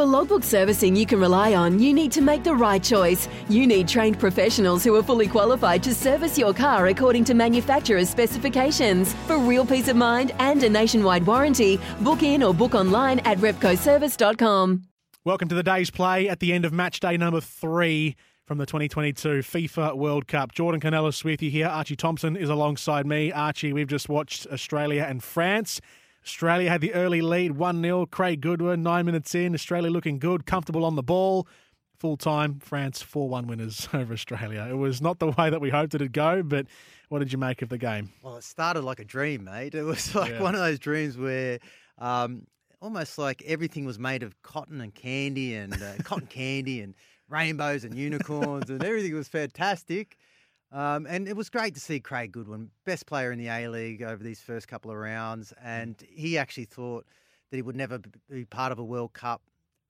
For logbook servicing you can rely on, you need to make the right choice. You need trained professionals who are fully qualified to service your car according to manufacturer's specifications. For real peace of mind and a nationwide warranty, book in or book online at repcoservice.com. Welcome to the day's play at the end of match day number three from the 2022 FIFA World Cup. Jordan Canellis with you here. Archie Thompson is alongside me. Archie, we've just watched Australia and France. Australia had the early lead, 1 0. Craig Goodwin, nine minutes in. Australia looking good, comfortable on the ball. Full time, France 4 1 winners over Australia. It was not the way that we hoped it'd go, but what did you make of the game? Well, it started like a dream, mate. It was like Yeah. one of those dreams where um, almost like everything was made of cotton and candy and uh, cotton candy and rainbows and unicorns and everything was fantastic. Um, and it was great to see Craig Goodwin, best player in the A League over these first couple of rounds. And he actually thought that he would never be part of a World Cup.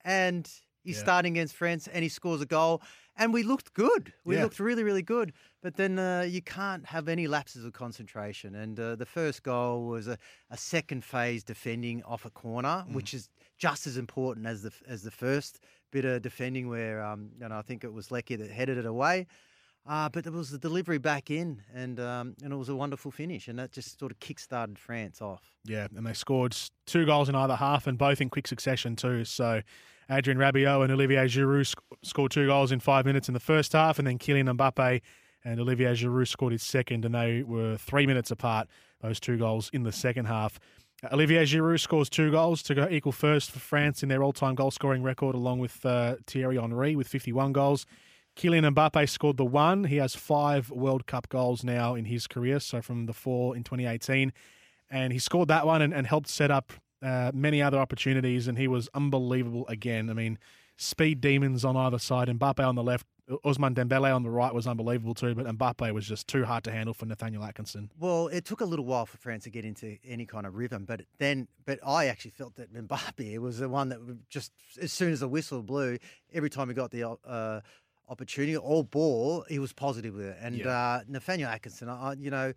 And he's Yeah. starting against France and he scores a goal. And we looked good. We Yeah. looked really, really good. But then uh, you can't have any lapses of concentration. And uh, the first goal was a, a second phase defending off a corner, Mm. which is just as important as the as the first bit of defending, where um, you know I think it was Leckie that headed it away. Uh, but there was the delivery back in, and um, and it was a wonderful finish, and that just sort of kick-started France off. Yeah, and they scored two goals in either half and both in quick succession too. So Adrien Rabiot and Olivier Giroud sc- scored two goals in five minutes in the first half, and then Kylian Mbappe and Olivier Giroud scored his second, and they were three minutes apart. Those two goals in the second half. Uh, Olivier Giroud scores two goals to go equal first for France in their all-time goal-scoring record, along with uh, Thierry Henry with 51 goals. Kylian Mbappe scored the one. He has five World Cup goals now in his career, so from the four in 2018 and he scored that one and, and helped set up uh, many other opportunities. And he was unbelievable again. I mean, speed demons on either side. Mbappe on the left, Ousmane Dembele on the right was unbelievable too. But Mbappe was just too hard to handle for Nathaniel Atkinson. Well, it took a little while for France to get into any kind of rhythm, but then, but I actually felt that Mbappe was the one that just as soon as the whistle blew, every time he got the uh, opportunity or ball, he was positive with it. And Yeah. uh, Nathaniel Atkinson, I, you know,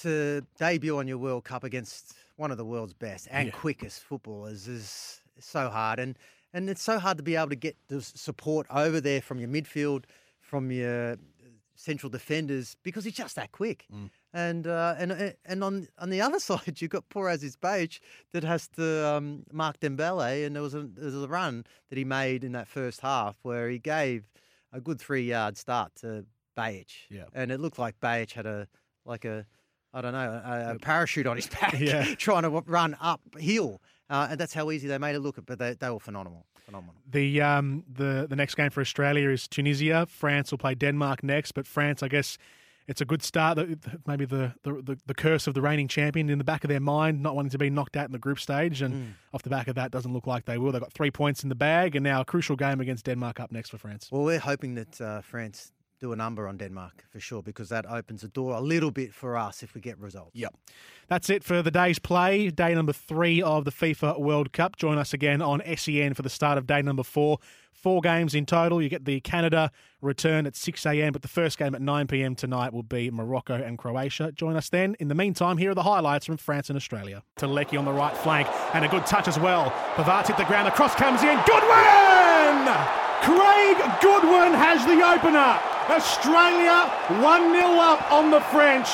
to debut on your World Cup against one of the world's best and Yeah. quickest footballers is so hard, and and it's so hard to be able to get the support over there from your midfield, from your central defenders because he's just that quick. And uh, and uh, and on on the other side, you've got poor Aziz that has to um, mark Dembele, and there was a there was a run that he made in that first half where he gave a good three yard start to Behich, Yeah. and it looked like Behich had a like a I don't know a, a parachute on his back, Yeah. trying to run uphill, uh, and that's how easy they made it look. But they they were phenomenal, phenomenal. The um the the next game for Australia is Tunisia. France will play Denmark next, but France, I guess. It's a good start. Maybe the, the, the, the curse of the reigning champion in the back of their mind, not wanting to be knocked out in the group stage. And off the back of that, doesn't look like they will. They've got three points in the bag, and now a crucial game against Denmark up next for France. Well, we're hoping that uh, France do a number on Denmark for sure because that opens the door a little bit for us if we get results. Yep. That's it for the day's play, day number three of the FIFA World Cup. Join us again on SEN for the start of day number four. Four games in total. You get the Canada return at 6 a.m., but the first game at 9 p.m. tonight will be Morocco and Croatia. Join us then. In the meantime, here are the highlights from France and Australia. Telecki on the right flank, and a good touch as well. Pavard hit the ground, the cross comes in. Goodwin! Craig Goodwin has the opener. Australia 1 0 up on the French.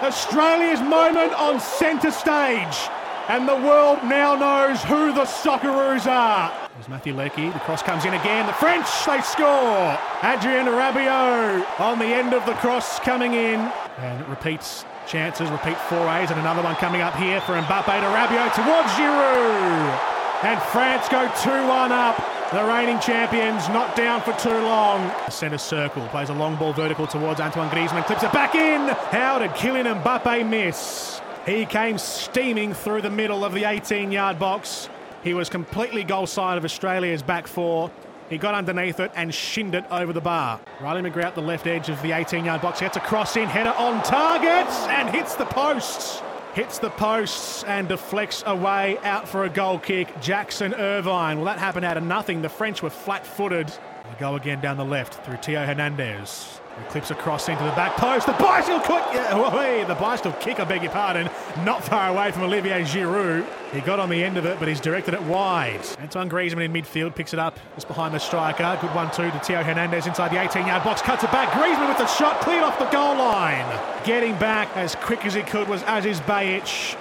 Australia's moment on centre stage. And the world now knows who the Socceroos are. There's Matthew Leckie. The cross comes in again. The French, they score. Adrien Rabiot on the end of the cross coming in. And it repeats chances, repeat forays. And another one coming up here for Mbappe to Rabiot towards Giroud. And France go 2-1 up. The reigning champions not down for too long. Centre circle plays a long ball vertical towards Antoine Griezmann, clips it back in. How did Kylian Mbappe miss? He came steaming through the middle of the 18-yard box. He was completely goal side of Australia's back four. He got underneath it and shinned it over the bar. Riley McGree, the left edge of the 18-yard box, gets a cross in, header on target and hits the posts. Hits the posts and deflects away out for a goal kick. Jackson Irvine. Well, that happened out of nothing. The French were flat footed. Go again down the left through Theo Hernandez. Clips across into the back post. The bicycle kick, yeah, the bicycle kick, I beg your pardon, not far away from Olivier Giroud. He got on the end of it, but he's directed it wide. Antoine Griezmann in midfield picks it up just behind the striker. Good one two to Theo Hernandez inside the 18-yard box, cuts it back. Griezmann with the shot, cleared off the goal line. Getting back as quick as he could was Aziz Behich.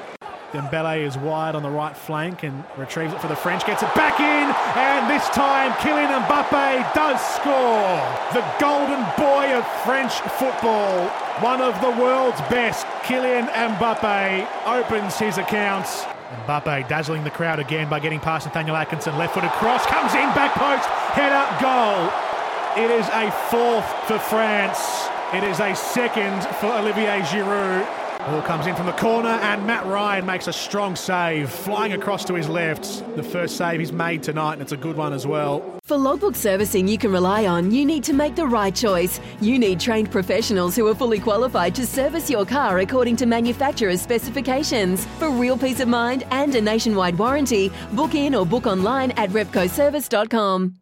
Dembele is wide on the right flank and retrieves it for the French, gets it back in, and this time Kylian Mbappe does score. The golden boy of French football, one of the world's best, Kylian Mbappe, opens his accounts. Mbappe dazzling the crowd again by getting past Nathaniel Atkinson, left footed cross, comes in, back post, header, goal. It is a fourth for France. It is a second for Olivier Giroud. Ball comes in from the corner, and Matt Ryan makes a strong save, flying across to his left. The first save he's made tonight, and it's a good one as well. For logbook servicing you can rely on, you need to make the right choice. You need trained professionals who are fully qualified to service your car according to manufacturer's specifications. For real peace of mind and a nationwide warranty, book in or book online at repcoservice.com.